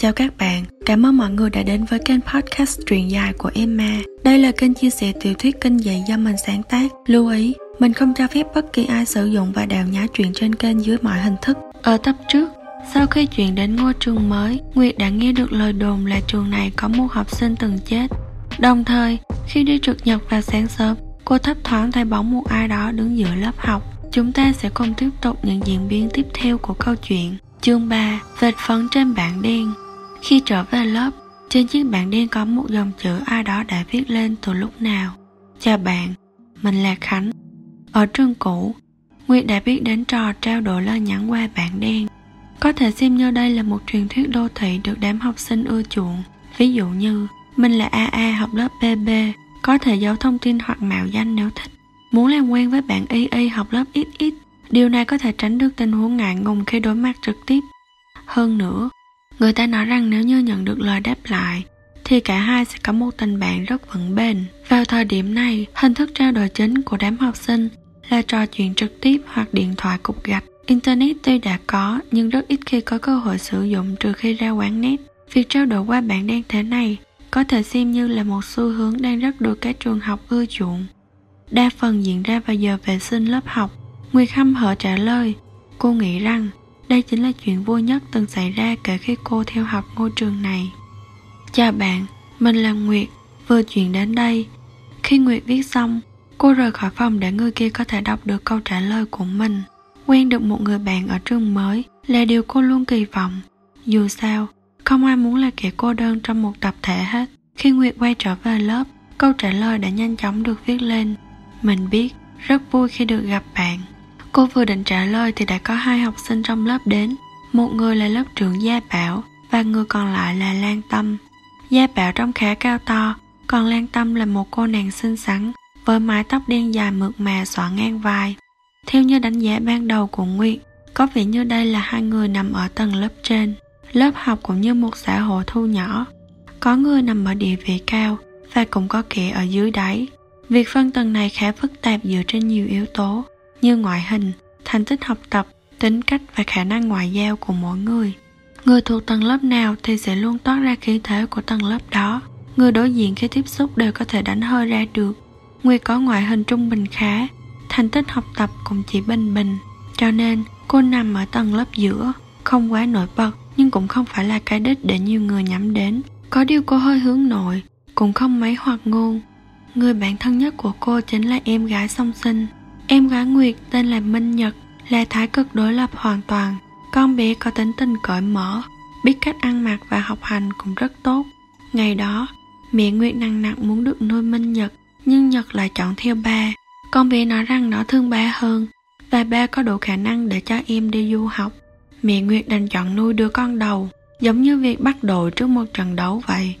Chào các bạn, cảm ơn mọi người đã đến với kênh podcast truyện dài của Emma. Đây là kênh chia sẻ tiểu thuyết kinh dị do mình sáng tác. Lưu ý, mình không cho phép bất kỳ ai sử dụng và đào nhá chuyện trên kênh dưới mọi hình thức. Ở tập trước, sau khi chuyển đến ngôi trường mới, Nguyệt đã nghe được lời đồn là trường này có một học sinh từng chết. Đồng thời, khi đi trực nhật vào sáng sớm, cô thấp thoáng thấy bóng một ai đó đứng giữa lớp học. Chúng ta sẽ cùng tiếp tục những diễn biến tiếp theo của câu chuyện. Chương 3 Vệt phấn trên bảng đen khi trở về lớp, trên chiếc bảng đen có một dòng chữ ai đó đã viết lên từ lúc nào. Chào bạn, mình là Khánh. Ở trường cũ, Nguyệt đã biết đến trò trao đổi lời nhắn qua bảng đen. Có thể xem như đây là một truyền thuyết đô thị được đám học sinh ưa chuộng. Ví dụ như, mình là AA học lớp BB, có thể giấu thông tin hoặc mạo danh nếu thích. Muốn làm quen với bạn ee học lớp XX, điều này có thể tránh được tình huống ngại ngùng khi đối mặt trực tiếp. Hơn nữa, người ta nói rằng nếu như nhận được lời đáp lại, thì cả hai sẽ có một tình bạn rất vững bền. Vào thời điểm này, hình thức trao đổi chính của đám học sinh là trò chuyện trực tiếp hoặc điện thoại cục gạch. Internet tuy đã có nhưng rất ít khi có cơ hội sử dụng trừ khi ra quán net. Việc trao đổi qua bảng đen thế này có thể xem như là một xu hướng đang rất được các trường học ưa chuộng. Đa phần diễn ra vào giờ vệ sinh lớp học. Nguyệt Khâm hở trả lời, cô nghĩ rằng đây chính là chuyện vui nhất từng xảy ra kể khi cô theo học ngôi trường này. Chào bạn, mình là Nguyệt, vừa chuyển đến đây. Khi Nguyệt viết xong, cô rời khỏi phòng để người kia có thể đọc được câu trả lời của mình. Quen được một người bạn ở trường mới là điều cô luôn kỳ vọng. Dù sao, không ai muốn là kẻ cô đơn trong một tập thể hết. Khi Nguyệt quay trở về lớp, câu trả lời đã nhanh chóng được viết lên. Mình biết, rất vui khi được gặp bạn. Cô vừa định trả lời thì đã có hai học sinh trong lớp đến. Một người là lớp trưởng Gia Bảo và người còn lại là Lan Tâm. Gia Bảo trông khá cao to, còn Lan Tâm là một cô nàng xinh xắn với mái tóc đen dài mượt mà xõa ngang vai. Theo như đánh giá ban đầu của Nguyệt, có vẻ như đây là hai người nằm ở tầng lớp trên. Lớp học cũng như một xã hội thu nhỏ. Có người nằm ở địa vị cao và cũng có kẻ ở dưới đáy. Việc phân tầng này khá phức tạp dựa trên nhiều yếu tố như ngoại hình, thành tích học tập, tính cách và khả năng ngoại giao của mỗi người. Người thuộc tầng lớp nào thì sẽ luôn toát ra khí thế của tầng lớp đó. Người đối diện khi tiếp xúc đều có thể đánh hơi ra được. Nguyệt có ngoại hình trung bình khá, thành tích học tập cũng chỉ bình bình. Cho nên cô nằm ở tầng lớp giữa, không quá nổi bật nhưng cũng không phải là cái đích để nhiều người nhắm đến. Có điều cô hơi hướng nội, cũng không mấy hoạt ngôn. Người bạn thân nhất của cô chính là em gái song sinh. Em gái Nguyệt tên là Minh Nhật, là thái cực đối lập hoàn toàn. Con bé có tính tình cởi mở, biết cách ăn mặc và học hành cũng rất tốt. Ngày đó, mẹ Nguyệt nặng nặng muốn được nuôi Minh Nhật, nhưng Nhật lại chọn theo ba. Con bé nói rằng nó thương ba hơn, và ba có đủ khả năng để cho em đi du học. Mẹ Nguyệt đành chọn nuôi đứa con đầu, giống như việc bắt đội trước một trận đấu vậy.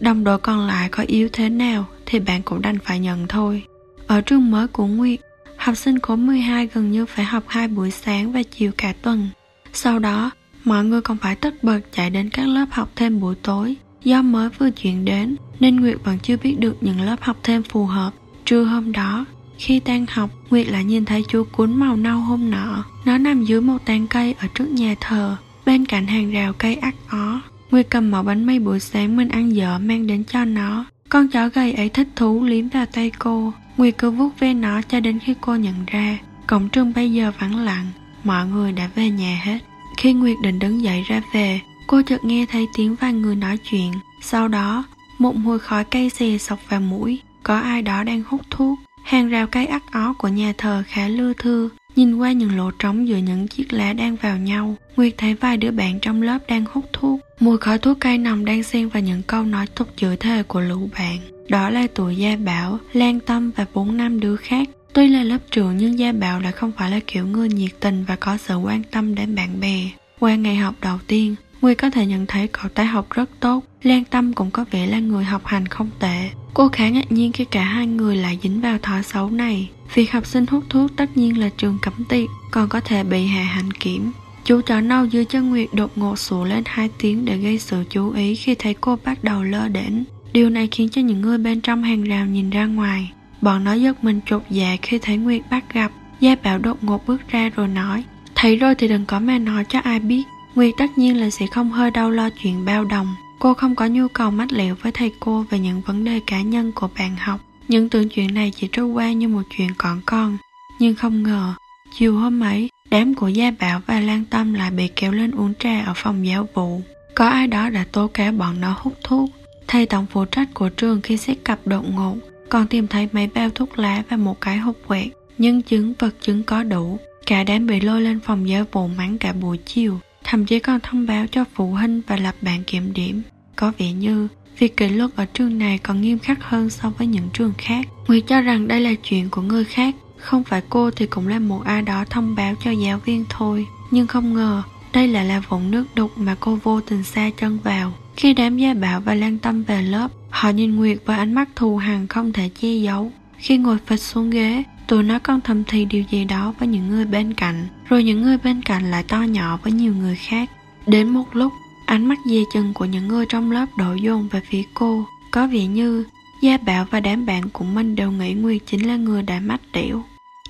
Đồng đội còn lại có yếu thế nào thì bạn cũng đành phải nhận thôi. Ở trường mới của Nguyệt, học sinh khối 12 gần như phải học hai buổi sáng và chiều cả tuần. Sau đó, mọi người còn phải tất bật chạy đến các lớp học thêm buổi tối. Do mới vừa chuyển đến nên Nguyệt vẫn chưa biết được những lớp học thêm phù hợp. Trưa hôm đó, khi tan học, Nguyệt lại nhìn thấy chú cuốn màu nâu hôm nọ. Nó nằm dưới một tán cây ở trước nhà thờ, bên cạnh hàng rào cây ắt ó. Nguyệt cầm mẫu bánh mì buổi sáng mình ăn dở mang đến cho nó. Con chó gầy ấy thích thú liếm vào tay cô. Nguyệt cứ vuốt ve nó cho đến khi cô nhận ra. Cổng trường bây giờ vắng lặng, mọi người đã về nhà hết. Khi Nguyệt định đứng dậy ra về, cô chợt nghe thấy tiếng vài người nói chuyện. Sau đó, một mùi khói cây xè sọc vào mũi. Có ai đó đang hút thuốc. Hàng rào cây ắt ó của nhà thờ khá lưa thưa, nhìn qua những lỗ trống giữa những chiếc lá đang vào nhau. Nguyệt thấy vài đứa bạn trong lớp đang hút thuốc. Mùi khói thuốc cây nồng đang xen vào những câu nói tục chửi thề của lũ bạn. Đó là tuổi Gia Bảo, Lan Tâm và bốn năm đứa khác. Tuy là lớp trưởng nhưng Gia Bảo lại không phải là kiểu người nhiệt tình và có sự quan tâm đến bạn bè. Qua ngày học đầu tiên, Nguyệt có thể nhận thấy cậu ta học rất tốt, Lan Tâm cũng có vẻ là người học hành không tệ. Cô khá ngạc nhiên khi cả hai người lại dính vào thói xấu này. Việc học sinh hút thuốc tất nhiên là trường cấm tiệt, còn có thể bị hạ hành kiểm. Chú chó nâu dưới chân Nguyệt đột ngột sủa lên hai tiếng để gây sự chú ý khi thấy cô bắt đầu lơ đễnh. Điều này khiến cho những người bên trong hàng rào nhìn ra ngoài. Bọn nó giật mình chột dạ khi thấy Nguyệt bắt gặp. Gia Bảo đột ngột bước ra rồi nói Thấy rồi thì đừng có mà nói cho ai biết Nguyệt tất nhiên là sẽ không hơi đau lo chuyện bao đồng. Cô không có nhu cầu mách liệu với thầy cô về những vấn đề cá nhân của bạn học. Những tưởng chuyện này chỉ trôi qua như một chuyện còn con. Nhưng không ngờ, chiều hôm ấy, đám của Gia Bảo và Lan Tâm lại bị kéo lên uống trà ở phòng giáo vụ. Có ai đó đã tố cáo bọn nó hút thuốc. Thầy tổng phụ trách của trường khi xét cặp đột ngột, còn tìm thấy mấy bao thuốc lá và một cái hộp quẹt. Nhân chứng vật chứng có đủ. Cả đám bị lôi lên phòng giáo vụ mắng cả buổi chiều thậm chí còn thông báo cho phụ huynh và lập bản kiểm điểm. Có vẻ như việc kỷ luật ở trường này còn nghiêm khắc hơn so với những trường khác. Nguyệt cho rằng đây là chuyện của người khác, không phải cô thì cũng là một ai đó thông báo cho giáo viên thôi. Nhưng không ngờ, đây lại là vũng nước đục mà cô vô tình xa chân vào. Khi đám gia bảo và lan tâm về lớp, họ nhìn Nguyệt với ánh mắt thù hằn không thể che giấu. Khi ngồi phịch xuống ghế, tụi nó còn thầm thì điều gì đó với những người bên cạnh rồi những người bên cạnh lại to nhỏ với nhiều người khác. Đến một lúc ánh mắt dè chừng của những người trong lớp đổ dồn về phía cô. Có vẻ như gia bảo và đám bạn của mình đều nghĩ nguyệt chính là người đã mách điểu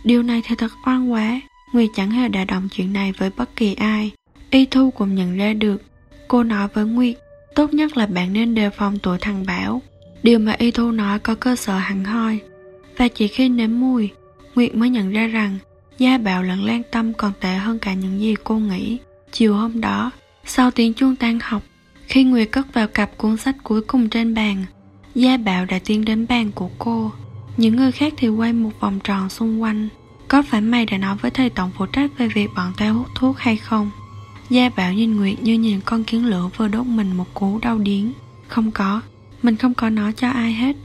điều này thì thật oan quá. Nguyệt chẳng hề đã động chuyện này với bất kỳ ai. Y thu cũng nhận ra được. Cô nói với nguyệt tốt nhất là bạn nên đề phòng tuổi thằng bảo điều mà y thu nói có cơ sở hẳn hoi và chỉ khi nếm mùi Nguyệt mới nhận ra rằng Gia Bạo lẫn Lan Tâm còn tệ hơn cả những gì cô nghĩ. Chiều hôm đó, sau tiếng chuông tan học, khi Nguyệt cất vào cặp cuốn sách cuối cùng trên bàn, Gia Bạo đã tiến đến bàn của cô. Những người khác thì quay một vòng tròn xung quanh. Có phải mày đã nói với thầy tổng phụ trách về việc bọn tao hút thuốc hay không? Gia Bảo nhìn Nguyệt như nhìn con kiến lửa vừa đốt mình một cú đau điếng. Không có, mình không có nó cho ai hết.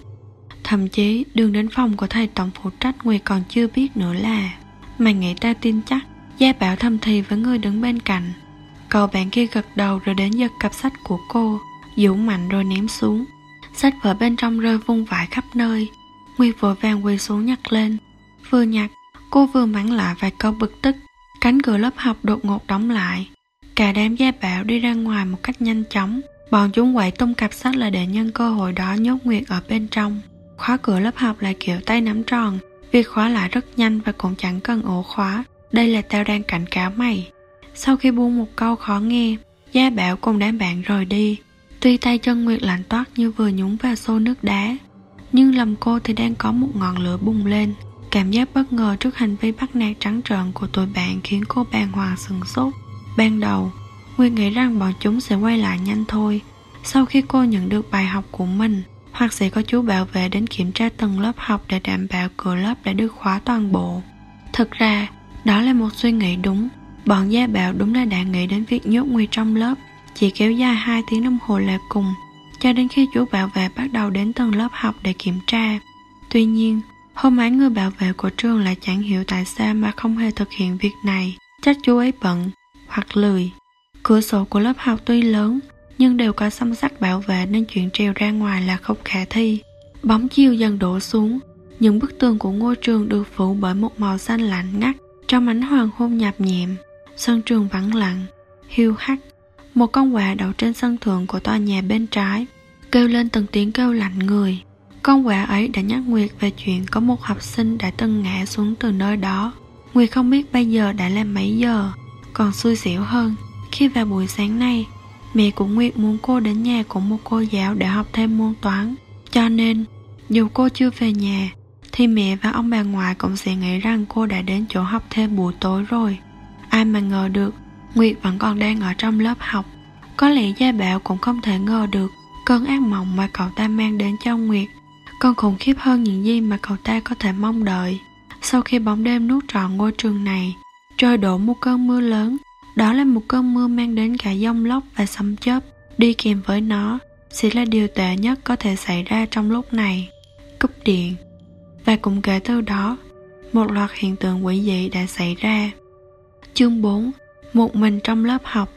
Thậm chí đường đến phòng của thầy tổng phụ trách Nguyệt còn chưa biết nữa là Mày nghĩ ta tin chắc Gia bảo thầm thì với người đứng bên cạnh. Cậu bạn kia gật đầu rồi đến giật cặp sách của cô Dũ mạnh rồi ném xuống. Sách vở bên trong rơi vung vãi khắp nơi. Nguyệt vội vàng quỳ xuống nhặt lên. Vừa nhặt Cô vừa mắng lại vài câu bực tức. Cánh cửa lớp học đột ngột đóng lại. Cả đám gia bảo đi ra ngoài một cách nhanh chóng. Bọn chúng quậy tung cặp sách là để nhân cơ hội đó nhốt Nguyệt ở bên trong. Khóa cửa lớp học là kiểu tay nắm tròn Việc khóa lại rất nhanh và cũng chẳng cần ổ khóa. Đây là tao đang cảnh cáo mày. Sau khi buông một câu khó nghe, Gia Bảo cùng đám bạn rời đi. Tuy tay chân Nguyệt lạnh toát như vừa nhúng vào xô nước đá, Nhưng lòng cô thì đang có một ngọn lửa bùng lên. Cảm giác bất ngờ trước hành vi bắt nạt trắng trợn của tụi bạn khiến cô bàng hoàng sừng sốt. Ban đầu, nguyên nghĩ rằng bọn chúng sẽ quay lại nhanh thôi Sau khi cô nhận được bài học của mình hoặc sẽ có chú bảo vệ đến kiểm tra từng lớp học để đảm bảo cửa lớp đã được khóa toàn bộ. Thực ra, đó là một suy nghĩ đúng. Bọn gia bảo đúng là đã nghĩ đến việc nhốt Nguy trong lớp, chỉ kéo dài 2 tiếng đồng hồ là cùng, cho đến khi chú bảo vệ bắt đầu đến từng lớp học để kiểm tra. Tuy nhiên, hôm ấy người bảo vệ của trường lại chẳng hiểu tại sao mà không hề thực hiện việc này. Chắc chú ấy bận, hoặc lười. Cửa sổ của lớp học tuy lớn, nhưng đều có xăm sắc bảo vệ nên chuyện trèo ra ngoài là không khả thi. Bóng chiều dần đổ xuống, những bức tường của ngôi trường được phủ bởi một màu xanh lạnh ngắt trong ánh hoàng hôn nhạt nhẹm. Sân trường vắng lặng, hiu hắt. Một con quạ đậu trên sân thượng của tòa nhà bên trái, kêu lên từng tiếng kêu lạnh người. Con quạ ấy đã nhắc Nguyệt về chuyện có một học sinh đã từng ngã xuống từ nơi đó. Nguyệt không biết bây giờ đã là mấy giờ, còn xui xẻo hơn. Khi vào buổi sáng nay, Mẹ của Nguyệt muốn cô đến nhà của một cô giáo để học thêm môn toán. Cho nên, dù cô chưa về nhà, thì mẹ và ông bà ngoại cũng sẽ nghĩ rằng cô đã đến chỗ học thêm buổi tối rồi. Ai mà ngờ được, Nguyệt vẫn còn đang ở trong lớp học. Có lẽ gia bảo cũng không thể ngờ được cơn ác mộng mà cậu ta mang đến cho Nguyệt còn khủng khiếp hơn những gì mà cậu ta có thể mong đợi. Sau khi bóng đêm nuốt trọn ngôi trường này, trời đổ một cơn mưa lớn đó là một cơn mưa mang đến cả giông lốc và sấm chớp. Đi kèm với nó sẽ là điều tệ nhất có thể xảy ra trong lúc này. Cúp điện. Và cũng kể từ đó, một loạt hiện tượng quỷ dị đã xảy ra. Chương 4 Một mình trong lớp học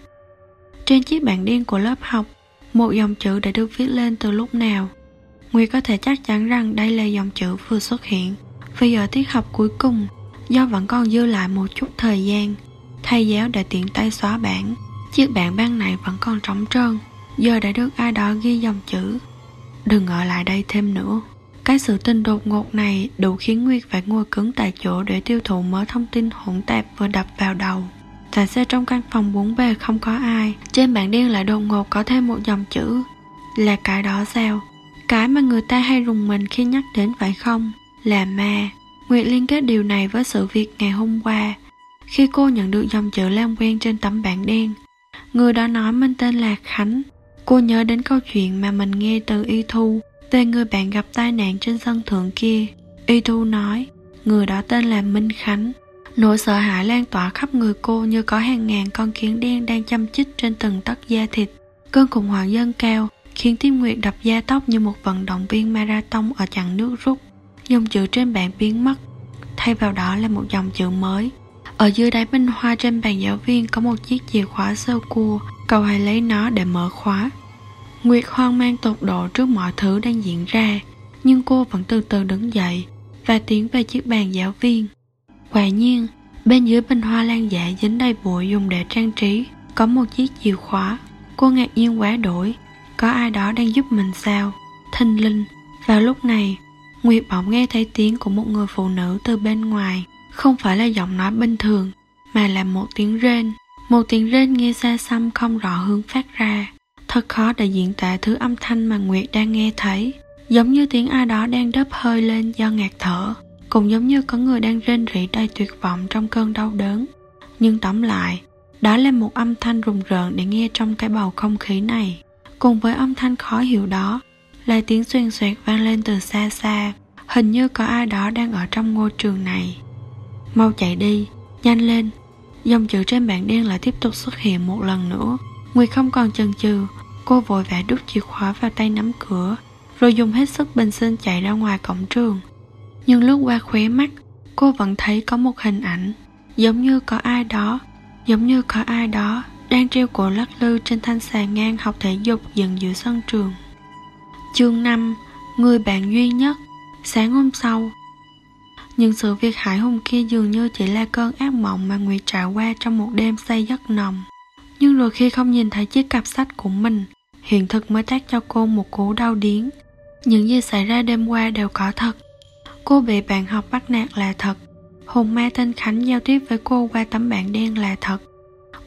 Trên chiếc bảng đen của lớp học, một dòng chữ đã được viết lên từ lúc nào. Nguyệt có thể chắc chắn rằng đây là dòng chữ vừa xuất hiện. Vì ở tiết học cuối cùng, do vẫn còn dư lại một chút thời gian, thầy giáo đã tiện tay xóa bảng. chiếc bảng ban này vẫn còn trống trơn. Giờ đã được ai đó ghi dòng chữ. Đừng ở lại đây thêm nữa. Cái sự tình đột ngột này đủ khiến Nguyệt phải ngồi cứng tại chỗ để tiêu thụ mớ thông tin hỗn tạp vừa đập vào đầu. Tại sao trong căn phòng bốn bề không có ai. Trên bảng đen lại đột ngột có thêm một dòng chữ. Là cái đó sao? Cái mà người ta hay rùng mình khi nhắc đến phải không? Là ma. Nguyệt liên kết điều này với sự việc ngày hôm qua Khi cô nhận được dòng chữ lan quen trên tấm bảng đen Người đó nói mình tên là Khánh Cô nhớ đến câu chuyện mà mình nghe từ Y Thu Về người bạn gặp tai nạn trên sân thượng kia Y Thu nói Người đó tên là Minh Khánh Nỗi sợ hãi lan tỏa khắp người cô như có hàng ngàn con kiến đen đang chăm chích trên từng tấc da thịt. Cơn khủng hoảng dâng cao, khiến Tiêm Nguyệt đập da tóc như một vận động viên marathon ở chặng nước rút. Dòng chữ trên bảng biến mất, thay vào đó là một dòng chữ mới. Ở dưới đáy bình hoa trên bàn giáo viên có một chiếc chìa khóa sơ cua, cậu hãy lấy nó để mở khóa. Nguyệt hoang mang tột độ trước mọi thứ đang diễn ra, nhưng cô vẫn từ từ đứng dậy và tiến về chiếc bàn giáo viên. Quả nhiên, bên dưới bình hoa lan dạ dính đầy bụi dùng để trang trí, có một chiếc chìa khóa. Cô ngạc nhiên quá đổi, có ai đó đang giúp mình sao? Thinh linh, vào lúc này, Nguyệt bỗng nghe thấy tiếng của một người phụ nữ từ bên ngoài, không phải là giọng nói bình thường, mà là một tiếng rên. Một tiếng rên nghe xa xăm không rõ hướng phát ra. Thật khó để diễn tả thứ âm thanh mà Nguyệt đang nghe thấy, giống như tiếng ai đó đang đớp hơi lên do ngạt thở. Cũng giống như có người đang rên rỉ đầy tuyệt vọng trong cơn đau đớn. Nhưng tóm lại đó là một âm thanh rùng rợn để nghe trong cái bầu không khí này. Cùng với âm thanh khó hiểu đó là tiếng xuyên xoẹt vang lên từ xa xa, hình như có ai đó đang ở trong ngôi trường này. Mau chạy đi, nhanh lên. Dòng chữ trên bảng đen lại tiếp tục xuất hiện một lần nữa. Nguyệt không còn chần chừ, cô vội vã đút chìa khóa vào tay nắm cửa, rồi dùng hết sức bình sinh chạy ra ngoài cổng trường. Nhưng lướt qua khóe mắt, cô vẫn thấy có một hình ảnh, giống như có ai đó, giống như có ai đó đang treo cổ lắc lư trên thanh sàn ngang học thể dục dần giữa sân trường chương 5 người bạn duy nhất sáng hôm sau nhưng sự việc hải hùng kia dường như chỉ là cơn ác mộng mà Nguyệt trải qua trong một đêm say giấc nồng. Nhưng rồi khi không nhìn thấy chiếc cặp sách của mình, hiện thực mới tác cho cô một cú đau điếng. Những gì xảy ra đêm qua đều có thật. Cô bị bạn học bắt nạt là thật Hồn ma tên Khánh giao tiếp với cô qua tấm bảng đen là thật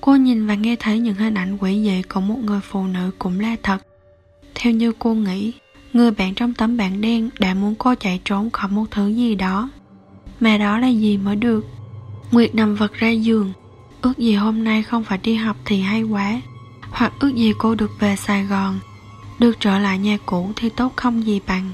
Cô nhìn và nghe thấy những hình ảnh quỷ dị của một người phụ nữ cũng là thật theo như cô nghĩ Người bạn trong tấm bảng đen đã muốn cô chạy trốn khỏi một thứ gì đó. Mà đó là gì mới được? Nguyệt nằm vật ra giường. Ước gì hôm nay không phải đi học thì hay quá. Hoặc ước gì cô được về Sài Gòn. Được trở lại nhà cũ thì tốt không gì bằng.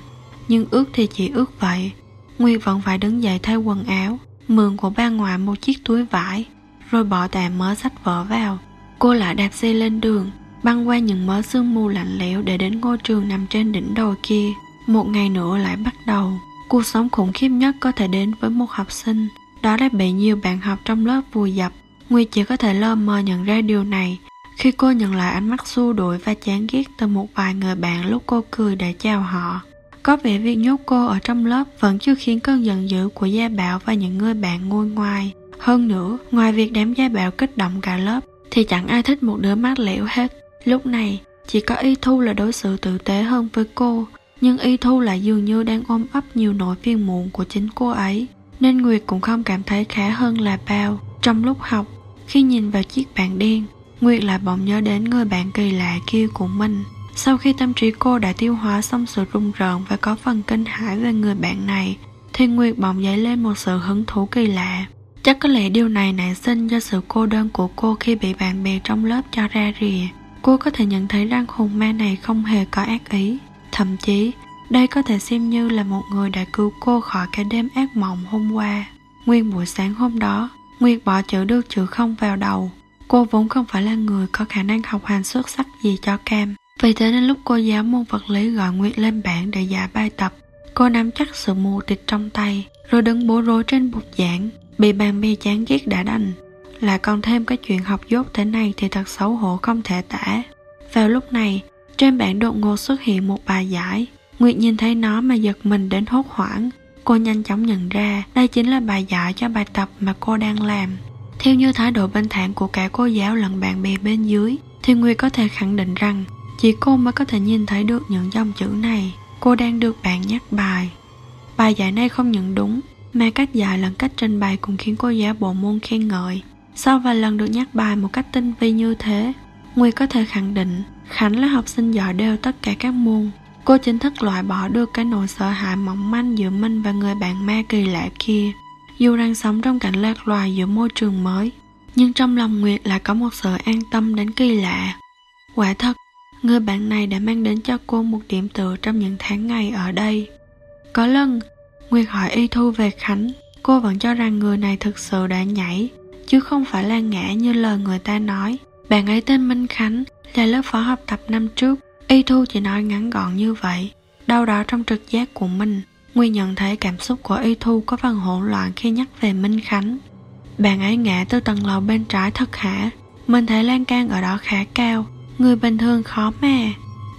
Nhưng ước thì chỉ ước vậy. Nguyệt vẫn phải đứng dậy thay quần áo, mượn của ba ngoại một chiếc túi vải, rồi bỏ tạm mớ sách vở vào. Cô lại đạp xe lên đường, băng qua những mớ sương mù lạnh lẽo để đến ngôi trường nằm trên đỉnh đồi kia. Một ngày nữa lại bắt đầu. Cuộc sống khủng khiếp nhất có thể đến với một học sinh, đó là bị nhiều bạn học trong lớp vùi dập. Nguyệt chỉ có thể lơ mơ nhận ra điều này khi cô nhận lại ánh mắt xua đuổi và chán ghét từ một vài người bạn lúc cô cười để chào họ. Có vẻ việc nhốt cô ở trong lớp vẫn chưa khiến cơn giận dữ của Gia Bảo và những người bạn ngôi ngoài. Hơn nữa, ngoài việc đám Gia Bảo kích động cả lớp, thì chẳng ai thích một đứa mát lẻo hết. Lúc này, chỉ có Y Thu là đối xử tử tế hơn với cô, nhưng Y Thu lại dường như đang ôm ấp nhiều nỗi phiền muộn của chính cô ấy. Nên Nguyệt cũng không cảm thấy khá hơn là bao. Trong lúc học, khi nhìn vào chiếc bàn đen, Nguyệt lại bỗng nhớ đến người bạn kỳ lạ kia của mình. Sau khi tâm trí cô đã tiêu hóa xong sự rung rợn và có phần kinh hãi về người bạn này, thì Nguyệt bỗng dấy lên một sự hứng thú kỳ lạ. Chắc có lẽ điều này nảy sinh do sự cô đơn của cô khi bị bạn bè trong lớp cho ra rìa. Cô có thể nhận thấy rằng hồn ma này không hề có ác ý. Thậm chí, đây có thể xem như là một người đã cứu cô khỏi cái đêm ác mộng hôm qua. Nguyên buổi sáng hôm đó, Nguyệt bỏ chữ được chữ không vào đầu. Cô vốn không phải là người có khả năng học hành xuất sắc gì cho cam. Vì thế nên lúc cô giáo môn vật lý gọi Nguyệt lên bảng để giải bài tập, cô nắm chắc sự mù tịt trong tay, rồi đứng bối rối trên bục giảng, bị bạn bè chán ghét đã đành. Lại còn thêm cái chuyện học dốt thế này thì thật xấu hổ không thể tả. Vào lúc này, trên bảng đột ngột xuất hiện một bài giải. Nguyệt nhìn thấy nó mà giật mình đến hốt hoảng. Cô nhanh chóng nhận ra đây chính là bài giải cho bài tập mà cô đang làm. Theo như thái độ bên thản của cả cô giáo lẫn bạn bè bên dưới, thì Nguyệt có thể khẳng định rằng chỉ cô mới có thể nhìn thấy được những dòng chữ này Cô đang được bạn nhắc bài Bài giải này không nhận đúng Mà cách giải lẫn cách trình bày cũng khiến cô giáo bộ môn khen ngợi sau vài lần được nhắc bài một cách tinh vi như thế, Nguyệt có thể khẳng định Khánh là học sinh giỏi đều tất cả các môn. Cô chính thức loại bỏ được cái nỗi sợ hãi mỏng manh giữa mình và người bạn ma kỳ lạ kia. Dù đang sống trong cảnh lạc loài giữa môi trường mới, nhưng trong lòng Nguyệt lại có một sự an tâm đến kỳ lạ. Quả thật, người bạn này đã mang đến cho cô một điểm tựa trong những tháng ngày ở đây. Có lần, Nguyệt hỏi Y Thu về Khánh, cô vẫn cho rằng người này thực sự đã nhảy, chứ không phải là ngã như lời người ta nói. Bạn ấy tên Minh Khánh, là lớp phó học tập năm trước. Y Thu chỉ nói ngắn gọn như vậy. Đâu đó trong trực giác của mình, Nguyên nhận thấy cảm xúc của Y Thu có phần hỗn loạn khi nhắc về Minh Khánh. Bạn ấy ngã từ tầng lầu bên trái thật hả? Mình thấy lan can ở đó khá cao, người bình thường khó mà.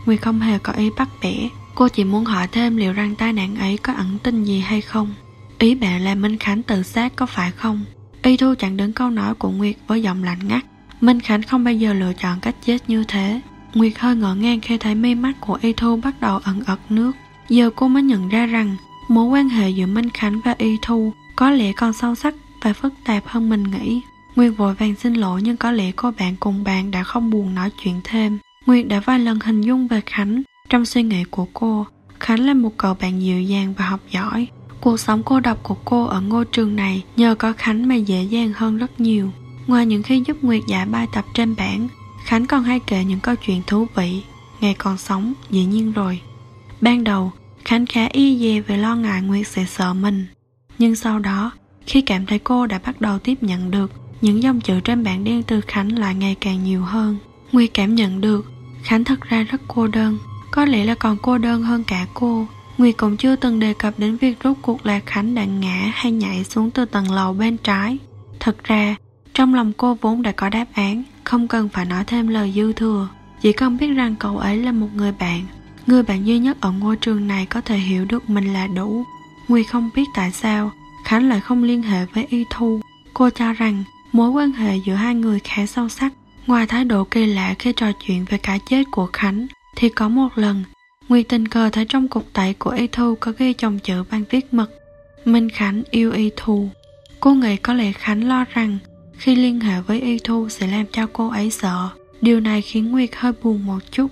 Nguy không hề có ý bắt bẻ, cô chỉ muốn hỏi thêm liệu rằng tai nạn ấy có ẩn tình gì hay không. Ý bạn là Minh Khánh tự sát có phải không? Y Thu chặn đứng câu nói của Nguyệt với giọng lạnh ngắt. Minh Khánh không bao giờ lựa chọn cách chết như thế. Nguyệt hơi ngỡ ngàng khi thấy mi mắt của Y Thu bắt đầu ẩn ật nước. Giờ cô mới nhận ra rằng, mối quan hệ giữa Minh Khánh và Y Thu có lẽ còn sâu sắc và phức tạp hơn mình nghĩ. Nguyệt vội vàng xin lỗi nhưng có lẽ cô bạn cùng bạn đã không buồn nói chuyện thêm. Nguyệt đã vài lần hình dung về Khánh trong suy nghĩ của cô. Khánh là một cậu bạn dịu dàng và học giỏi. Cuộc sống cô độc của cô ở ngôi trường này nhờ có Khánh mà dễ dàng hơn rất nhiều. Ngoài những khi giúp Nguyệt giải bài tập trên bảng, Khánh còn hay kể những câu chuyện thú vị. Ngày còn sống, dĩ nhiên rồi. Ban đầu, Khánh khá y dè về lo ngại Nguyệt sẽ sợ mình. Nhưng sau đó, khi cảm thấy cô đã bắt đầu tiếp nhận được, những dòng chữ trên bảng đen từ Khánh lại ngày càng nhiều hơn. Nguyệt cảm nhận được, Khánh thật ra rất cô đơn. Có lẽ là còn cô đơn hơn cả cô. Nguyệt cũng chưa từng đề cập đến việc rốt cuộc là Khánh đã ngã hay nhảy xuống từ tầng lầu bên trái. Thật ra, trong lòng cô vốn đã có đáp án, không cần phải nói thêm lời dư thừa. Chỉ cần biết rằng cậu ấy là một người bạn, người bạn duy nhất ở ngôi trường này có thể hiểu được mình là đủ. Nguy không biết tại sao Khánh lại không liên hệ với Y Thu. Cô cho rằng mối quan hệ giữa hai người khá sâu sắc. Ngoài thái độ kỳ lạ khi trò chuyện về cái chết của Khánh, thì có một lần, Nguy tình cờ thấy trong cục tẩy của Y Thu có ghi dòng chữ bằng viết mật. Minh Khánh yêu Y Thu. Cô nghĩ có lẽ Khánh lo rằng khi liên hệ với Y Thu sẽ làm cho cô ấy sợ. Điều này khiến Nguyệt hơi buồn một chút.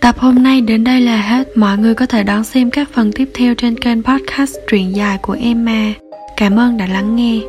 Tập hôm nay đến đây là hết. Mọi người có thể đón xem các phần tiếp theo trên kênh podcast truyện dài của Emma. Cảm ơn đã lắng nghe.